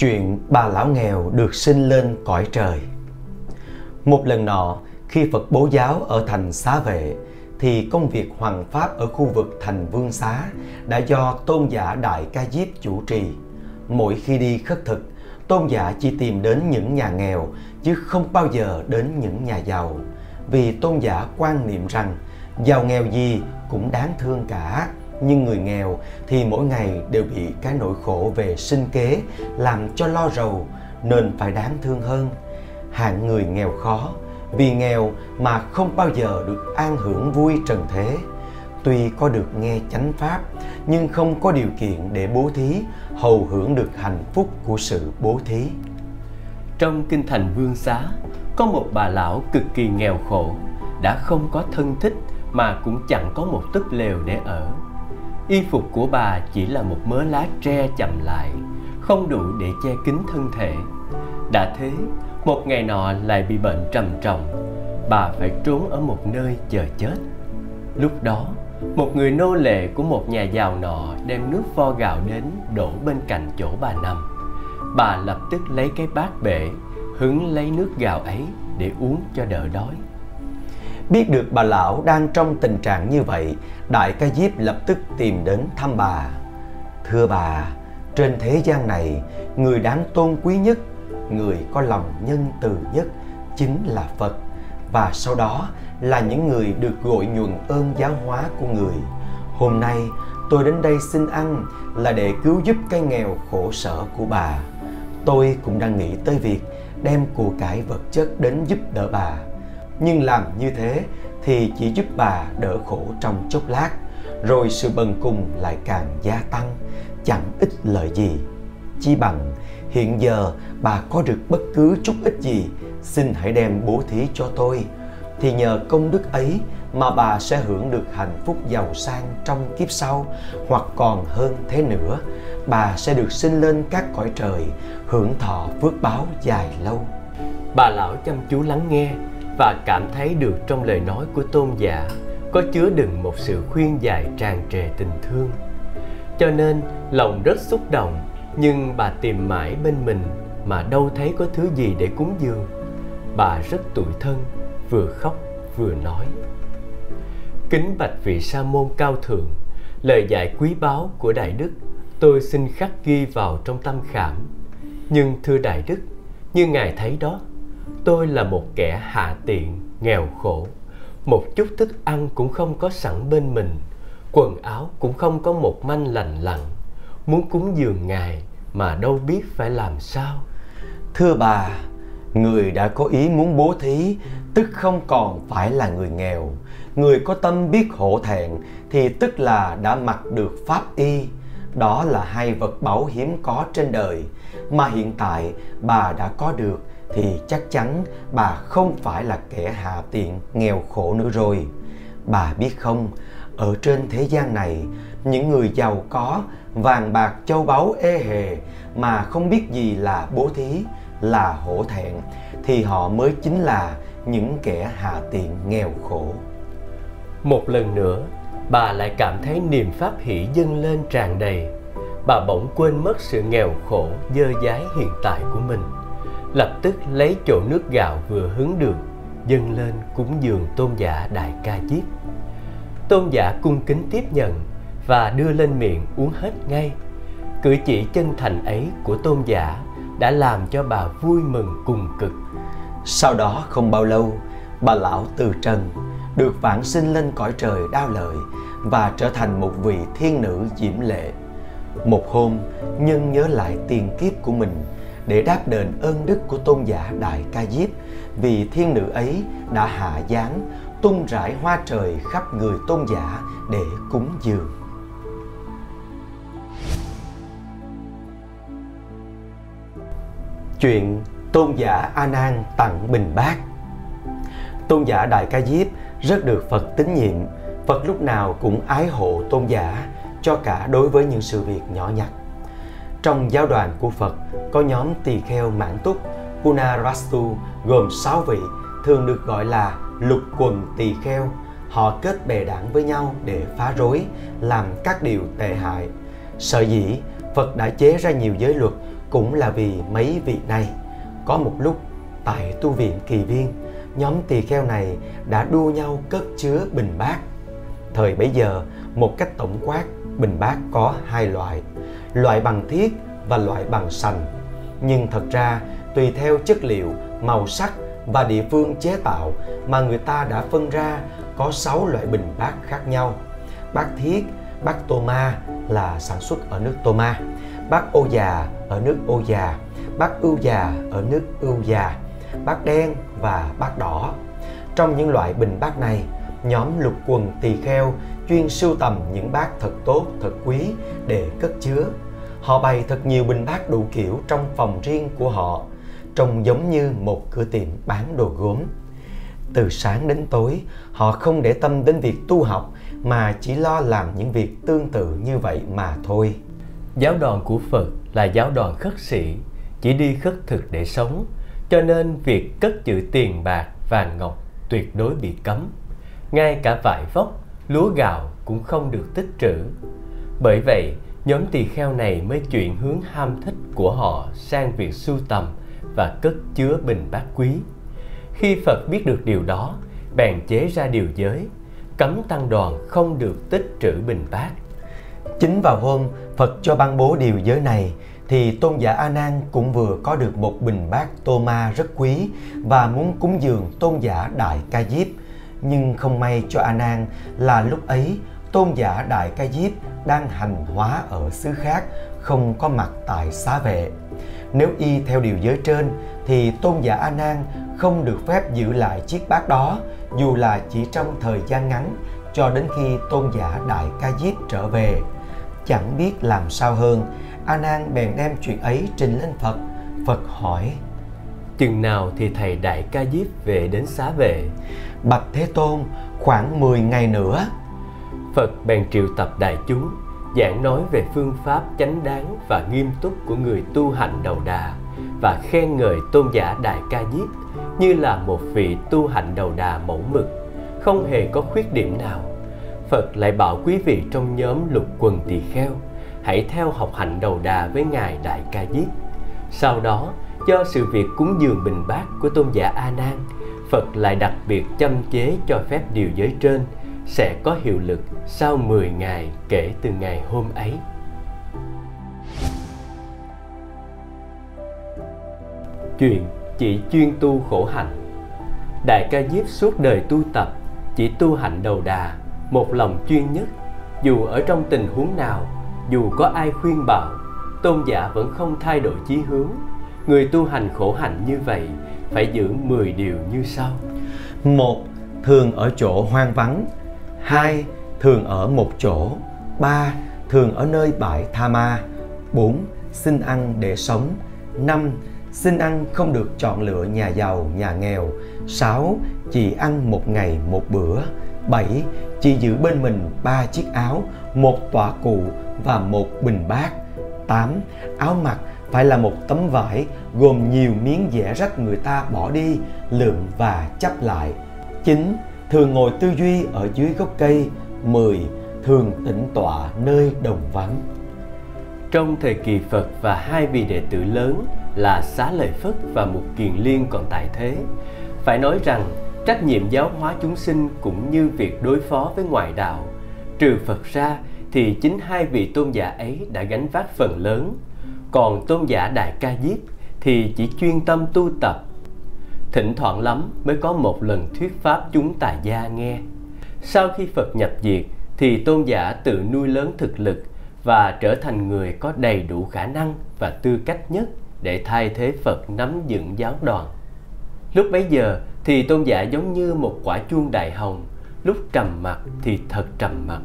Chuyện bà lão nghèo được sinh lên cõi trời Một lần nọ, khi Phật bố giáo ở thành xá vệ, thì công việc hoàng pháp ở khu vực thành vương xá đã do tôn giả Đại Ca Diếp chủ trì. Mỗi khi đi khất thực, tôn giả chỉ tìm đến những nhà nghèo chứ không bao giờ đến những nhà giàu. Vì tôn giả quan niệm rằng giàu nghèo gì cũng đáng thương cả nhưng người nghèo thì mỗi ngày đều bị cái nỗi khổ về sinh kế làm cho lo rầu, nên phải đáng thương hơn. Hạng người nghèo khó, vì nghèo mà không bao giờ được an hưởng vui trần thế. Tuy có được nghe chánh pháp, nhưng không có điều kiện để bố thí, hầu hưởng được hạnh phúc của sự bố thí. Trong kinh thành vương xá, có một bà lão cực kỳ nghèo khổ, đã không có thân thích mà cũng chẳng có một túp lều để ở y phục của bà chỉ là một mớ lá tre chậm lại, không đủ để che kín thân thể. Đã thế, một ngày nọ lại bị bệnh trầm trọng. Bà phải trốn ở một nơi chờ chết. Lúc đó, một người nô lệ của một nhà giàu nọ đem nước vo gạo đến đổ bên cạnh chỗ bà nằm. Bà lập tức lấy cái bát bể, hứng lấy nước gạo ấy để uống cho đỡ đói. Biết được bà lão đang trong tình trạng như vậy, Đại ca Diếp lập tức tìm đến thăm bà. Thưa bà, trên thế gian này, người đáng tôn quý nhất, người có lòng nhân từ nhất chính là Phật. Và sau đó là những người được gội nhuần ơn giáo hóa của người. Hôm nay tôi đến đây xin ăn là để cứu giúp cái nghèo khổ sở của bà. Tôi cũng đang nghĩ tới việc đem của cải vật chất đến giúp đỡ bà nhưng làm như thế thì chỉ giúp bà đỡ khổ trong chốc lát, rồi sự bần cùng lại càng gia tăng, chẳng ích lợi gì. Chi bằng, hiện giờ bà có được bất cứ chút ít gì, xin hãy đem bố thí cho tôi. Thì nhờ công đức ấy mà bà sẽ hưởng được hạnh phúc giàu sang trong kiếp sau, hoặc còn hơn thế nữa, bà sẽ được sinh lên các cõi trời, hưởng thọ phước báo dài lâu. Bà lão chăm chú lắng nghe và cảm thấy được trong lời nói của tôn giả, có chứa đựng một sự khuyên giải tràn trề tình thương. Cho nên, lòng rất xúc động, nhưng bà tìm mãi bên mình mà đâu thấy có thứ gì để cúng dường. Bà rất tủi thân, vừa khóc, vừa nói. Kính bạch vị sa môn cao thượng, lời dạy quý báu của đại đức, tôi xin khắc ghi vào trong tâm khảm. Nhưng thưa đại đức, như ngài thấy đó tôi là một kẻ hạ tiện, nghèo khổ. Một chút thức ăn cũng không có sẵn bên mình. Quần áo cũng không có một manh lành lặn. Muốn cúng dường ngài mà đâu biết phải làm sao. Thưa bà, người đã có ý muốn bố thí, tức không còn phải là người nghèo. Người có tâm biết hổ thẹn, thì tức là đã mặc được pháp y. Đó là hai vật bảo hiếm có trên đời, mà hiện tại bà đã có được thì chắc chắn bà không phải là kẻ hạ tiện, nghèo khổ nữa rồi. Bà biết không, ở trên thế gian này, những người giàu có, vàng bạc, châu báu, ê hề mà không biết gì là bố thí, là hổ thẹn, thì họ mới chính là những kẻ hạ tiện, nghèo khổ. Một lần nữa, bà lại cảm thấy niềm pháp hỷ dâng lên tràn đầy. Bà bỗng quên mất sự nghèo khổ, dơ dái hiện tại của mình lập tức lấy chỗ nước gạo vừa hứng được dâng lên cúng dường tôn giả đại ca diếp tôn giả cung kính tiếp nhận và đưa lên miệng uống hết ngay. Cử chỉ chân thành ấy của tôn giả đã làm cho bà vui mừng cùng cực. Sau đó không bao lâu, bà lão từ trần được vãng sinh lên cõi trời đao lợi và trở thành một vị thiên nữ diễm lệ. Một hôm, nhân nhớ lại tiền kiếp của mình để đáp đền ơn đức của tôn giả Đại Ca Diếp vì thiên nữ ấy đã hạ giáng tung rải hoa trời khắp người tôn giả để cúng dường. Chuyện tôn giả A Nan tặng bình bát. Tôn giả Đại Ca Diếp rất được Phật tín nhiệm, Phật lúc nào cũng ái hộ tôn giả cho cả đối với những sự việc nhỏ nhặt. Trong giáo đoàn của Phật có nhóm tỳ kheo mãn túc Punarastu gồm 6 vị thường được gọi là lục quần tỳ kheo. Họ kết bè đảng với nhau để phá rối, làm các điều tệ hại. Sở dĩ Phật đã chế ra nhiều giới luật cũng là vì mấy vị này. Có một lúc tại tu viện kỳ viên, nhóm tỳ kheo này đã đua nhau cất chứa bình bát. Thời bấy giờ, một cách tổng quát, bình bát có hai loại, loại bằng thiết và loại bằng sành. Nhưng thật ra, tùy theo chất liệu, màu sắc và địa phương chế tạo mà người ta đã phân ra có 6 loại bình bát khác nhau. Bát thiết, bát tô ma là sản xuất ở nước tô ma, bát ô già ở nước ô già, bát ưu già ở nước ưu già, bát đen và bát đỏ. Trong những loại bình bát này, nhóm lục quần tỳ kheo chuyên sưu tầm những bát thật tốt, thật quý để cất chứa. Họ bày thật nhiều bình bát đủ kiểu trong phòng riêng của họ, trông giống như một cửa tiệm bán đồ gốm. Từ sáng đến tối, họ không để tâm đến việc tu học mà chỉ lo làm những việc tương tự như vậy mà thôi. Giáo đoàn của Phật là giáo đoàn khất sĩ, chỉ đi khất thực để sống, cho nên việc cất giữ tiền bạc, vàng ngọc tuyệt đối bị cấm. Ngay cả vải vóc, lúa gạo cũng không được tích trữ. Bởi vậy, nhóm tỳ kheo này mới chuyển hướng ham thích của họ sang việc sưu tầm và cất chứa bình bát quý. Khi Phật biết được điều đó, bèn chế ra điều giới, cấm tăng đoàn không được tích trữ bình bát. Chính vào hôm Phật cho ban bố điều giới này thì tôn giả A Nan cũng vừa có được một bình bát tô ma rất quý và muốn cúng dường tôn giả Đại Ca Diếp. Nhưng không may cho A Nan là lúc ấy tôn giả Đại Ca Diếp đang hành hóa ở xứ khác, không có mặt tại xá vệ. Nếu y theo điều giới trên thì tôn giả A Nan không được phép giữ lại chiếc bát đó dù là chỉ trong thời gian ngắn cho đến khi tôn giả Đại Ca Diếp trở về. Chẳng biết làm sao hơn, A Nan bèn đem chuyện ấy trình lên Phật. Phật hỏi: Chừng nào thì thầy Đại Ca Diếp về đến xá vệ? Bạch Thế Tôn, khoảng 10 ngày nữa. Phật bèn triệu tập đại chúng, giảng nói về phương pháp chánh đáng và nghiêm túc của người tu hành đầu đà và khen ngợi tôn giả Đại Ca Diếp như là một vị tu hành đầu đà mẫu mực, không hề có khuyết điểm nào. Phật lại bảo quý vị trong nhóm lục quần tỳ kheo hãy theo học hành đầu đà với ngài Đại Ca Diếp. Sau đó, do sự việc cúng dường bình bát của tôn giả A Nan, Phật lại đặc biệt châm chế cho phép điều giới trên sẽ có hiệu lực sau 10 ngày kể từ ngày hôm ấy. Chuyện chỉ chuyên tu khổ hạnh. Đại ca Diếp suốt đời tu tập, Chỉ tu hạnh đầu đà, Một lòng chuyên nhất. Dù ở trong tình huống nào, Dù có ai khuyên bảo, Tôn giả vẫn không thay đổi chí hướng. Người tu hành khổ hạnh như vậy Phải giữ 10 điều như sau. Một, Thường ở chỗ hoang vắng. 2. Thường ở một chỗ 3. Thường ở nơi bãi tha ma 4. Xin ăn để sống 5. xin ăn không được chọn lựa nhà giàu, nhà nghèo. 6. Chỉ ăn một ngày một bữa. 7. Chỉ giữ bên mình ba chiếc áo, một tọa cụ và một bình bát. 8. Áo mặc phải là một tấm vải gồm nhiều miếng vẽ rách người ta bỏ đi, lượm và chấp lại. 9. Thường ngồi tư duy ở dưới gốc cây. 10. Thường tĩnh tọa nơi đồng vắng. Trong thời kỳ Phật và hai vị đệ tử lớn là Xá Lợi Phất và mục Kiền Liên còn tại thế. Phải nói rằng trách nhiệm giáo hóa chúng sinh cũng như việc đối phó với ngoại đạo. Trừ Phật ra thì chính hai vị tôn giả ấy đã gánh vác phần lớn. Còn tôn giả Đại Ca Diếp thì chỉ chuyên tâm tu tập. Thỉnh thoảng lắm mới có một lần thuyết pháp chúng tài gia nghe. Sau khi Phật nhập diệt thì tôn giả tự nuôi lớn thực lực và trở thành người có đầy đủ khả năng và tư cách nhất để thay thế Phật nắm dựng giáo đoàn. Lúc bấy giờ thì tôn giả giống như một quả chuông đại hồng, lúc trầm mặc thì thật trầm mặc,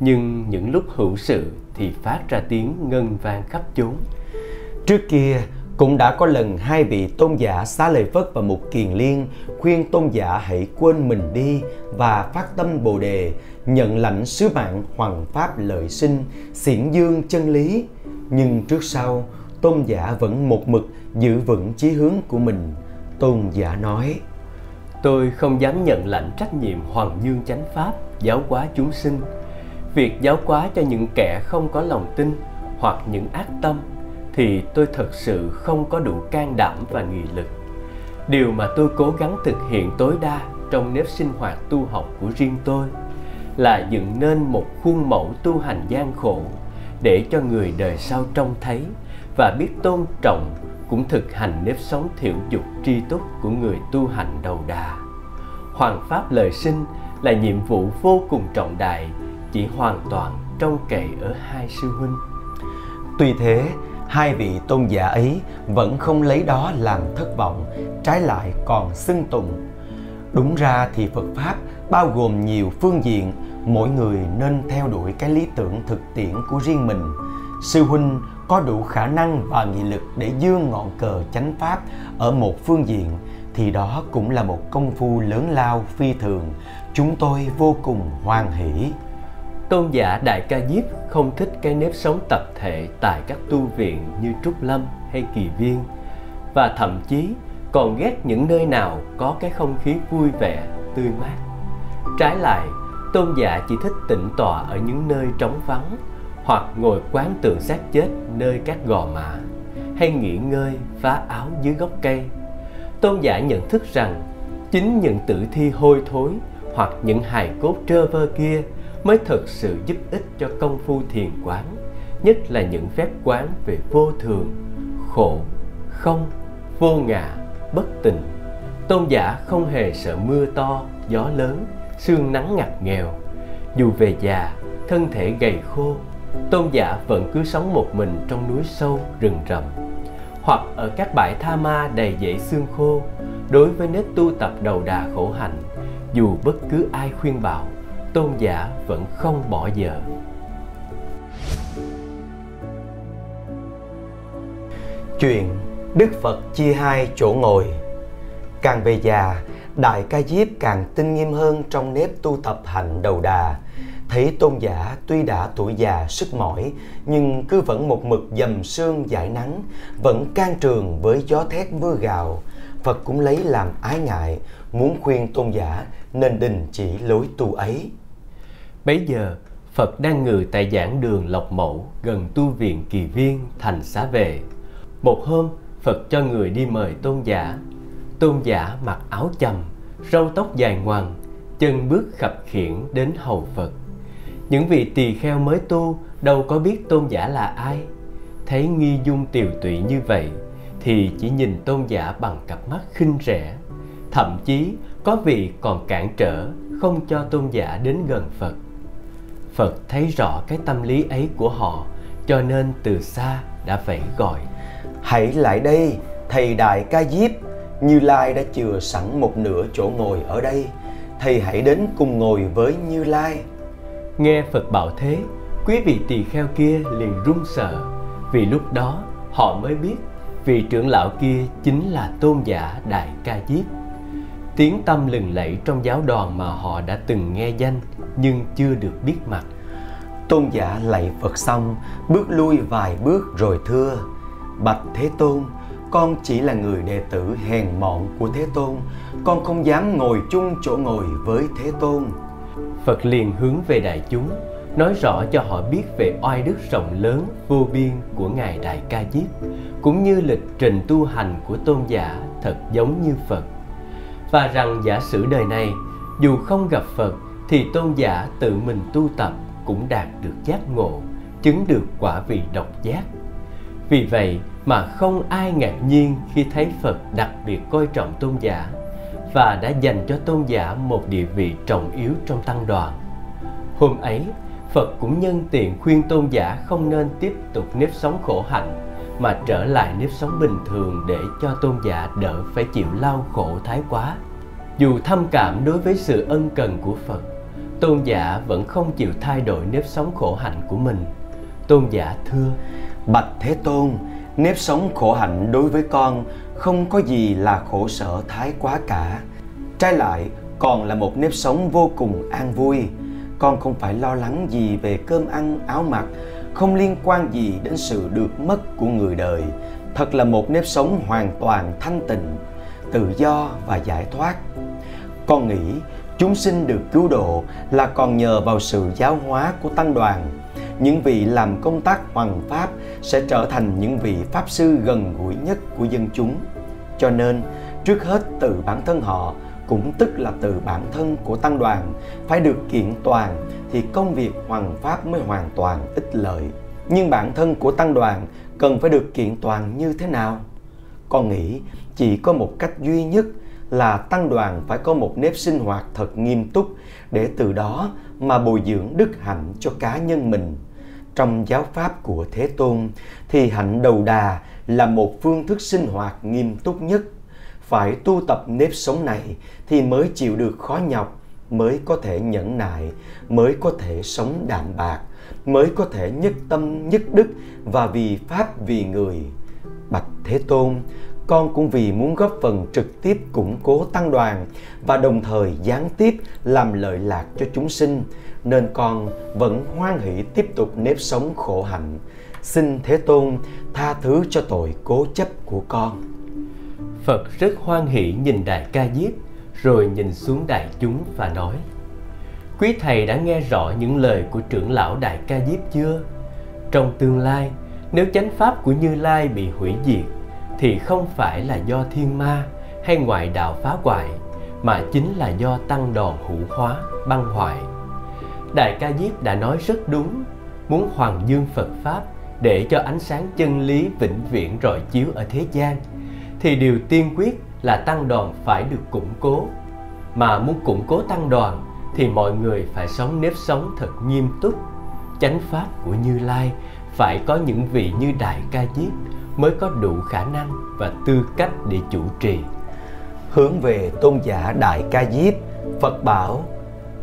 nhưng những lúc hữu sự thì phát ra tiếng ngân vang khắp chốn. Trước kia cũng đã có lần hai vị tôn giả Xá Lợi Phất và Mục Kiền Liên khuyên tôn giả hãy quên mình đi và phát tâm Bồ đề, nhận lãnh sứ mạng hoàng pháp lợi sinh, xiển dương chân lý. Nhưng trước sau, tôn giả vẫn một mực giữ vững chí hướng của mình. Tôn giả nói, Tôi không dám nhận lãnh trách nhiệm hoàng dương chánh pháp, giáo hóa chúng sinh. Việc giáo hóa cho những kẻ không có lòng tin hoặc những ác tâm thì tôi thật sự không có đủ can đảm và nghị lực điều mà tôi cố gắng thực hiện tối đa trong nếp sinh hoạt tu học của riêng tôi là dựng nên một khuôn mẫu tu hành gian khổ để cho người đời sau trông thấy và biết tôn trọng cũng thực hành nếp sống thiểu dục tri túc của người tu hành đầu đà. Hoàng pháp lời sinh là nhiệm vụ vô cùng trọng đại, chỉ hoàn toàn trông cậy ở hai sư huynh. Tuy thế, hai vị tôn giả ấy vẫn không lấy đó làm thất vọng, trái lại còn xưng tụng. Đúng ra thì Phật Pháp bao gồm nhiều phương diện, mỗi người nên theo đuổi cái lý tưởng thực tiễn của riêng mình. Sư huynh có đủ khả năng và nghị lực để dương ngọn cờ chánh pháp ở một phương diện thì đó cũng là một công phu lớn lao phi thường chúng tôi vô cùng hoan hỷ tôn giả đại ca diếp không thích cái nếp sống tập thể tại các tu viện như trúc lâm hay kỳ viên. Và thậm chí còn ghét những nơi nào có cái không khí vui vẻ, tươi mát. Trái lại, tôn giả chỉ thích tĩnh tọa ở những nơi trống vắng hoặc ngồi quán tượng xác chết nơi các gò mã hay nghỉ ngơi phá áo dưới gốc cây. Tôn giả nhận thức rằng chính những tử thi hôi thối hoặc những hài cốt trơ vơ kia mới thật sự giúp ích cho công phu thiền quán, nhất là những phép quán về vô thường, khổ, không, vô ngã, bất tình tôn giả không hề sợ mưa to, gió lớn, sương nắng ngặt nghèo. Dù về già, thân thể gầy khô, tôn giả vẫn cứ sống một mình trong núi sâu, rừng rậm. Hoặc ở các bãi tha ma đầy dãy xương khô, đối với nết tu tập đầu đà khổ hạnh, dù bất cứ ai khuyên bảo tôn giả vẫn không bỏ giờ. chuyện đức phật chia hai chỗ ngồi. Càng về già, đại ca diếp càng tinh nghiêm hơn trong nếp tu tập hạnh đầu đà. Thấy tôn giả tuy đã tuổi già sức mỏi, nhưng cứ vẫn một mực dầm sương giải nắng, vẫn can trường với gió thét mưa gào. Phật cũng lấy làm ái ngại muốn khuyên tôn giả nên đình chỉ lối tu ấy. Bấy giờ, phật đang ngự tại giảng đường lộc mẫu gần tu viện kỳ viên, thành xá về. Một hôm, phật cho người đi mời tôn giả. Tôn giả mặc áo chầm, râu tóc dài ngoằng, chân bước khập khiển đến hầu phật. Những vị tỳ kheo mới tu đâu có biết tôn giả là ai. Thấy nghi dung tiều tụy như vậy, thì chỉ nhìn tôn giả bằng cặp mắt khinh rẻ thậm chí có vị còn cản trở không cho tôn giả đến gần phật. Phật thấy rõ cái tâm lý ấy của họ cho nên từ xa đã vẫy gọi hãy lại đây thầy đại ca diếp. Như lai đã chừa sẵn một nửa chỗ ngồi ở đây. Thầy hãy đến cùng ngồi với như lai. Nghe Phật bảo thế, quý vị tỳ kheo kia liền run sợ, vì lúc đó họ mới biết vị trưởng lão kia chính là tôn giả Đại Ca Diếp. Tiếng tâm lừng lẫy trong giáo đoàn mà họ đã từng nghe danh nhưng chưa được biết mặt. Tôn giả lạy Phật xong, bước lui vài bước rồi thưa, Bạch Thế Tôn, con chỉ là người đệ tử hèn mọn của Thế Tôn, con không dám ngồi chung chỗ ngồi với Thế Tôn. Phật liền hướng về đại chúng, nói rõ cho họ biết về oai đức rộng lớn vô biên của Ngài Đại Ca Diếp, cũng như lịch trình tu hành của tôn giả thật giống như Phật. Và rằng giả sử đời này, dù không gặp Phật thì tôn giả tự mình tu tập cũng đạt được giác ngộ, chứng được quả vị độc giác. Vì vậy mà không ai ngạc nhiên khi thấy Phật đặc biệt coi trọng tôn giả và đã dành cho tôn giả một địa vị trọng yếu trong tăng đoàn. Hôm ấy, Phật cũng nhân tiện khuyên tôn giả không nên tiếp tục nếp sống khổ hạnh mà trở lại nếp sống bình thường để cho tôn giả đỡ phải chịu lao khổ thái quá. Dù thâm cảm đối với sự ân cần của Phật, tôn giả vẫn không chịu thay đổi nếp sống khổ hạnh của mình. Tôn giả thưa: Bạch Thế Tôn, nếp sống khổ hạnh đối với con không có gì là khổ sở thái quá cả trái lại còn là một nếp sống vô cùng an vui con không phải lo lắng gì về cơm ăn áo mặc không liên quan gì đến sự được mất của người đời. Thật là một nếp sống hoàn toàn thanh tịnh tự do và giải thoát. Con nghĩ chúng sinh được cứu độ là còn nhờ vào sự giáo hóa của tăng đoàn. Những vị làm công tác hoàng pháp sẽ trở thành những vị pháp sư gần gũi nhất của dân chúng. Cho nên, trước hết từ bản thân họ cũng tức là từ bản thân của tăng đoàn phải được kiện toàn thì công việc hoàng pháp mới hoàn toàn ích lợi. Nhưng bản thân của tăng đoàn cần phải được kiện toàn như thế nào? Con nghĩ chỉ có một cách duy nhất là tăng đoàn phải có một nếp sinh hoạt thật nghiêm túc để từ đó mà bồi dưỡng đức hạnh cho cá nhân mình. Trong giáo pháp của Thế Tôn thì hạnh đầu đà là một phương thức sinh hoạt nghiêm túc nhất. Phải tu tập nếp sống này thì mới chịu được khó nhọc, mới có thể nhẫn nại, mới có thể sống đạm bạc, mới có thể nhất tâm nhất đức và vì pháp vì người. Bạch Thế Tôn, con cũng vì muốn góp phần trực tiếp củng cố tăng đoàn và đồng thời gián tiếp làm lợi lạc cho chúng sinh nên con vẫn hoan hỷ tiếp tục nếp sống khổ hạnh xin thế tôn tha thứ cho tội cố chấp của con phật rất hoan hỷ nhìn đại ca diếp, rồi nhìn xuống đại chúng và nói, quý thầy đã nghe rõ những lời của trưởng lão đại ca diếp chưa? Trong tương lai, nếu chánh pháp của như lai bị hủy diệt, thì không phải là do thiên ma hay ngoại đạo phá hoại, mà chính là do tăng đòn hữu hóa, băng hoại. Đại ca diếp đã nói rất đúng, muốn hoàng dương phật pháp để cho ánh sáng chân lý vĩnh viễn rọi chiếu ở thế gian thì điều tiên quyết là tăng đoàn phải được củng cố. Mà muốn củng cố tăng đoàn thì mọi người phải sống nếp sống thật nghiêm túc. Chánh pháp của như lai phải có những vị như đại ca diếp mới có đủ khả năng và tư cách để chủ trì. Hướng về tôn giả đại ca diếp, phật bảo,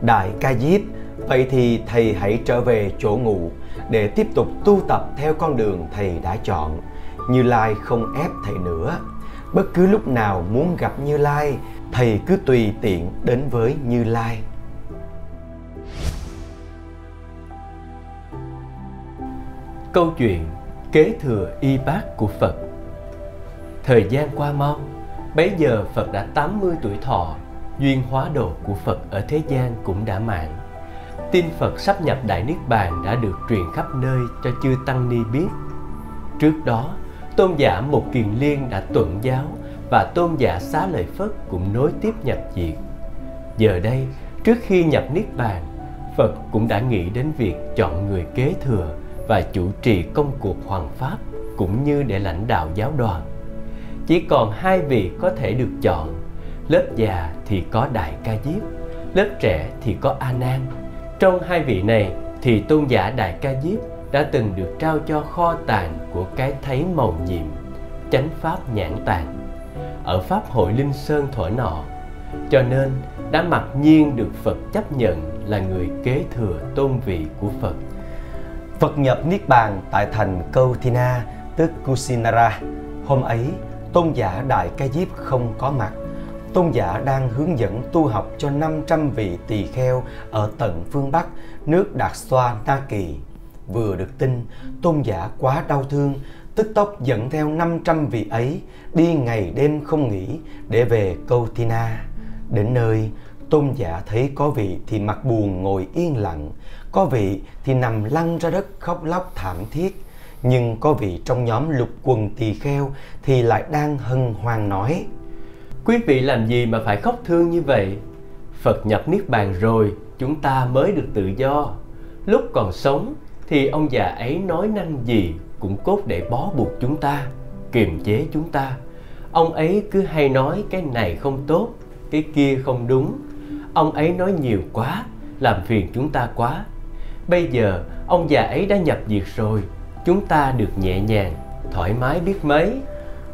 đại ca diếp, vậy thì thầy hãy trở về chỗ ngủ để tiếp tục tu tập theo con đường thầy đã chọn. Như lai không ép thầy nữa bất cứ lúc nào muốn gặp như lai thầy cứ tùy tiện đến với như lai câu chuyện kế thừa y bát của Phật. Thời gian qua mau, bấy giờ Phật đã 80 tuổi thọ, duyên hóa độ của Phật ở thế gian cũng đã mãn. Tin Phật sắp nhập Đại Niết Bàn đã được truyền khắp nơi cho chư Tăng Ni biết. Trước đó, tôn giả Một Kiền Liên đã tuận giáo và tôn giả Xá Lợi Phất cũng nối tiếp nhập diệt. Giờ đây, trước khi nhập Niết Bàn, Phật cũng đã nghĩ đến việc chọn người kế thừa và chủ trì công cuộc hoàng pháp cũng như để lãnh đạo giáo đoàn. Chỉ còn hai vị có thể được chọn. Lớp già thì có Đại Ca Diếp, lớp trẻ thì có A Nan. Trong hai vị này thì tôn giả Đại Ca Diếp đã từng được trao cho kho tàng của cái thấy màu nhiệm, chánh pháp nhãn tàng ở pháp hội Linh Sơn thổi nọ. Cho nên đã mặc nhiên được Phật chấp nhận là người kế thừa tôn vị của Phật. Phật nhập Niết Bàn tại thành Kauthina, tức Kusinara. Hôm ấy, tôn giả Đại Ca Diếp không có mặt. Tôn giả đang hướng dẫn tu học cho 500 vị tỳ kheo ở tận phương Bắc, nước Đạt Xoa Na Kỳ. Vừa được tin, tôn giả quá đau thương, tức tốc dẫn theo 500 vị ấy đi ngày đêm không nghỉ để về câu Tina. Đến nơi, tôn giả thấy có vị thì mặt buồn ngồi yên lặng, có vị thì nằm lăn ra đất khóc lóc thảm thiết, nhưng có vị trong nhóm lục quần tỳ kheo thì lại đang hân hoan nói. Quý vị làm gì mà phải khóc thương như vậy? Phật nhập Niết Bàn rồi, chúng ta mới được tự do. Lúc còn sống thì ông già ấy nói năng gì cũng cốt để bó buộc chúng ta, kiềm chế chúng ta. Ông ấy cứ hay nói cái này không tốt, cái kia không đúng. Ông ấy nói nhiều quá, làm phiền chúng ta quá Bây giờ ông già ấy đã nhập diệt rồi Chúng ta được nhẹ nhàng, thoải mái biết mấy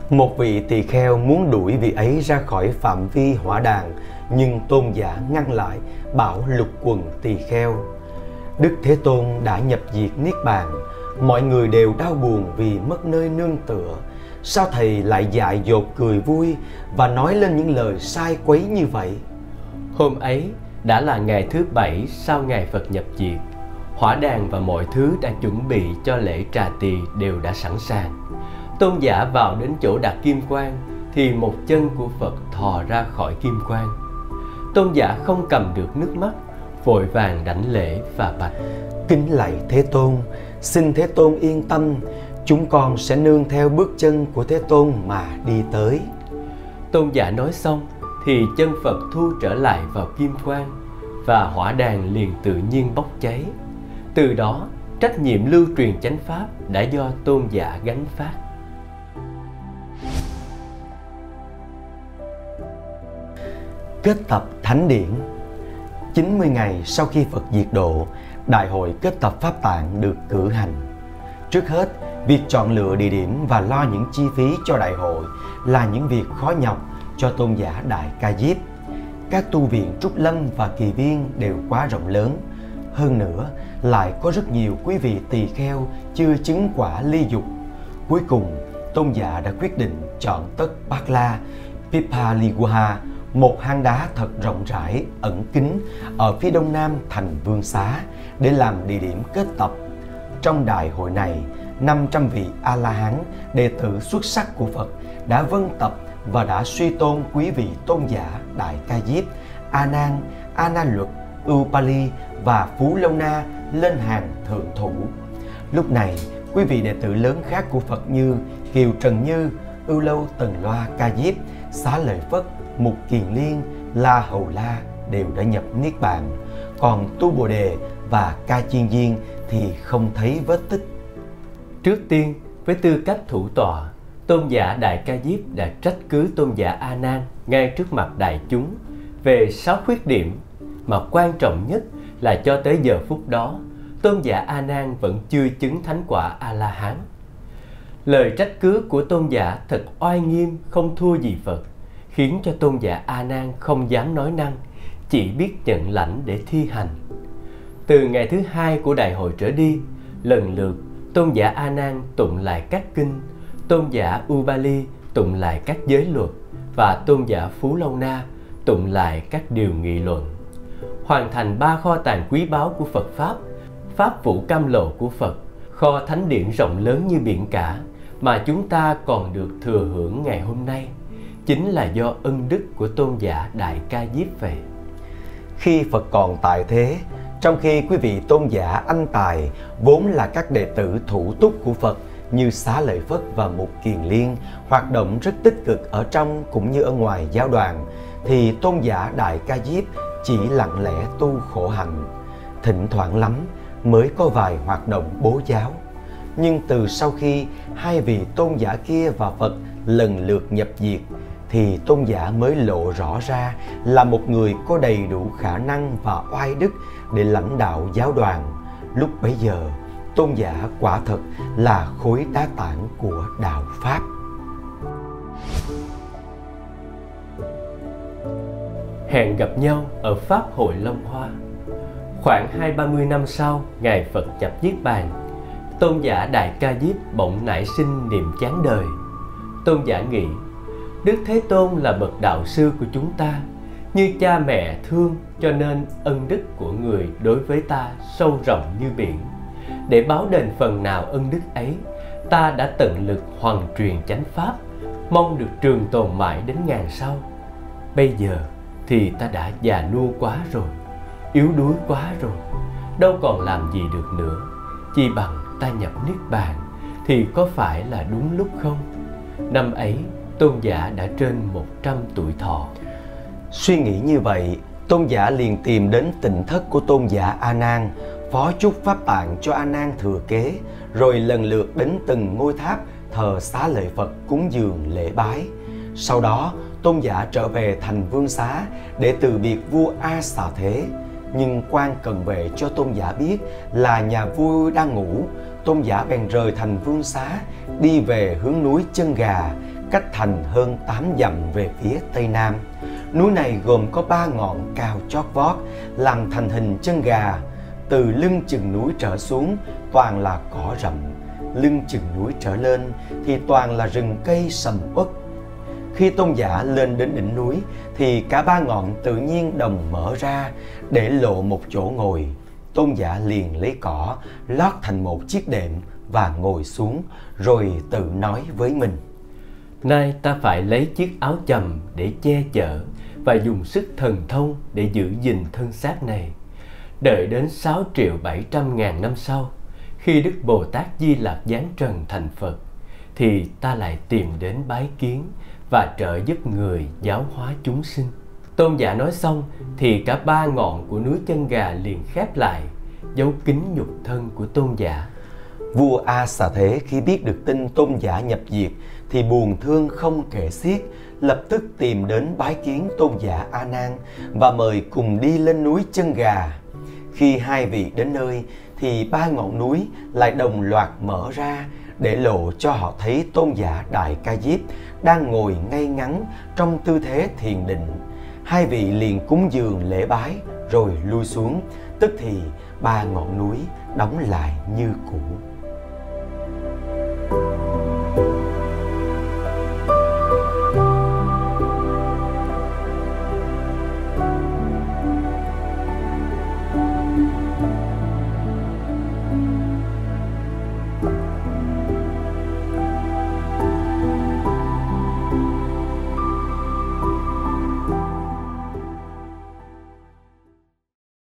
Một vị tỳ kheo muốn đuổi vị ấy ra khỏi phạm vi hỏa đàn Nhưng tôn giả ngăn lại bảo lục quần tỳ kheo Đức Thế Tôn đã nhập diệt Niết Bàn. Mọi người đều đau buồn vì mất nơi nương tựa. Sao Thầy lại dại dột cười vui Và nói lên những lời sai quấy như vậy? Hôm ấy đã là ngày thứ bảy sau ngày Phật nhập diệt. Hỏa đàn và mọi thứ đã chuẩn bị cho lễ trà tỳ đều đã sẵn sàng. Tôn giả vào đến chỗ đặt kim quang thì một chân của phật thò ra khỏi kim quang. Tôn giả không cầm được nước mắt vội vàng đảnh lễ và bạch, kính lạy thế tôn, xin thế tôn yên tâm, chúng con sẽ nương theo bước chân của thế tôn mà đi tới. Tôn giả nói xong thì chân phật thu trở lại vào kim quang và hỏa đàn liền tự nhiên bốc cháy. Từ đó, trách nhiệm lưu truyền chánh pháp đã do tôn giả gánh phát. Kết tập Thánh Điển. 90 ngày sau khi Phật diệt độ, Đại hội kết tập Pháp Tạng được cử hành. Trước hết, việc chọn lựa địa điểm và lo những chi phí cho đại hội là những việc khó nhọc cho tôn giả Đại Ca Diếp. Các tu viện Trúc Lâm và Kỳ Viên đều quá rộng lớn. Hơn nữa, lại có rất nhiều quý vị tỳ kheo chưa chứng quả ly dục. Cuối cùng, tôn giả đã quyết định chọn tất Bát La, Pipaliwaha, một hang đá thật rộng rãi, ẩn kín ở phía đông nam thành Vương Xá để làm địa điểm kết tập. Trong đại hội này, 500 vị A-la-hán, đệ tử xuất sắc của Phật đã vân tập và đã suy tôn quý vị tôn giả Đại Ca Diếp, A Nan, A Nan Luật, Upali và Phú Lâu Na lên hàng thượng thủ. Lúc này, quý vị đệ tử lớn khác của Phật như Kiều Trần Như, Ưu Lâu Tần Loa Ca Diếp, Xá Lợi Phất, Mục Kiền Liên, La Hầu La đều đã nhập Niết Bàn, còn Tu Bồ Đề và Ca Chiên Viên thì không thấy vết tích. Trước tiên, với tư cách thủ tọa, tôn giả Đại Ca Diếp đã trách cứ tôn giả A Nan ngay trước mặt đại chúng về sáu khuyết điểm mà quan trọng nhất là cho tới giờ phút đó, tôn giả A Nan vẫn chưa chứng thánh quả A La Hán. Lời trách cứ của tôn giả thật oai nghiêm không thua gì Phật khiến cho tôn giả A Nan không dám nói năng, chỉ biết nhận lãnh để thi hành. Từ ngày thứ hai của đại hội trở đi, lần lượt tôn giả A Nan tụng lại các kinh, tôn giả Ubali tụng lại các giới luật và tôn giả Phú Lâu Na tụng lại các điều nghị luận. Hoàn thành ba kho tàng quý báu của Phật Pháp, Pháp vũ cam lộ của Phật, kho thánh điển rộng lớn như biển cả mà chúng ta còn được thừa hưởng ngày hôm nay – chính là do ân đức của tôn giả Đại Ca Diếp về. Khi Phật còn tại thế, trong khi quý vị tôn giả anh tài vốn là các đệ tử thủ túc của Phật như Xá Lợi Phất và Mục Kiền Liên hoạt động rất tích cực ở trong cũng như ở ngoài giáo đoàn thì tôn giả Đại Ca Diếp chỉ lặng lẽ tu khổ hạnh. Thỉnh thoảng lắm mới có vài hoạt động bố giáo. Nhưng từ sau khi hai vị tôn giả kia và Phật lần lượt nhập diệt thì tôn giả mới lộ rõ ra là một người có đầy đủ khả năng và oai đức để lãnh đạo giáo đoàn. Lúc bấy giờ, tôn giả quả thật là khối đá tảng của đạo Pháp. Hẹn gặp nhau ở Pháp hội Long Hoa. Khoảng hai ba mươi năm sau, Ngài Phật nhập Niết Bàn, tôn giả Đại Ca Diếp bỗng nảy sinh niềm chán đời. Tôn giả nghĩ Đức Thế Tôn là bậc đạo sư của chúng ta, như cha mẹ thương cho nên ân đức của người đối với ta sâu rộng như biển. Để báo đền phần nào ân đức ấy, ta đã tận lực hoàn truyền chánh pháp, mong được trường tồn mãi đến ngàn sau. Bây giờ thì ta đã già nua quá rồi, yếu đuối quá rồi, đâu còn làm gì được nữa. Chỉ bằng ta nhập niết bàn thì có phải là đúng lúc không? Năm ấy tôn giả đã trên 100 tuổi thọ. Suy nghĩ như vậy, tôn giả liền tìm đến tịnh thất của tôn giả A Nan, phó chúc pháp tạng cho A Nan thừa kế, rồi lần lượt đến từng ngôi tháp thờ xá lợi Phật cúng dường lễ bái. Sau đó, tôn giả trở về thành vương xá để từ biệt vua A xà thế. Nhưng quan cần vệ cho tôn giả biết là nhà vua đang ngủ, tôn giả bèn rời thành vương xá đi về hướng núi chân gà cách thành hơn 8 dặm về phía tây nam. Núi này gồm có ba ngọn cao chót vót, làm thành hình chân gà. Từ lưng chừng núi trở xuống toàn là cỏ rậm, lưng chừng núi trở lên thì toàn là rừng cây sầm uất. Khi tôn giả lên đến đỉnh núi thì cả ba ngọn tự nhiên đồng mở ra để lộ một chỗ ngồi. Tôn giả liền lấy cỏ lót thành một chiếc đệm và ngồi xuống rồi tự nói với mình. Nay ta phải lấy chiếc áo chầm để che chở và dùng sức thần thông để giữ gìn thân xác này. Đợi đến 6 triệu 700 ngàn năm sau, khi Đức Bồ Tát Di Lặc giáng trần thành Phật, thì ta lại tìm đến bái kiến và trợ giúp người giáo hóa chúng sinh. Tôn giả nói xong thì cả ba ngọn của núi chân gà liền khép lại, dấu kính nhục thân của tôn giả. Vua A Xà Thế khi biết được tin tôn giả nhập diệt thì buồn thương không kể xiết, lập tức tìm đến bái kiến tôn giả A Nan và mời cùng đi lên núi chân gà. Khi hai vị đến nơi thì ba ngọn núi lại đồng loạt mở ra để lộ cho họ thấy tôn giả Đại Ca Diếp đang ngồi ngay ngắn trong tư thế thiền định. Hai vị liền cúng dường lễ bái rồi lui xuống, tức thì ba ngọn núi đóng lại như cũ.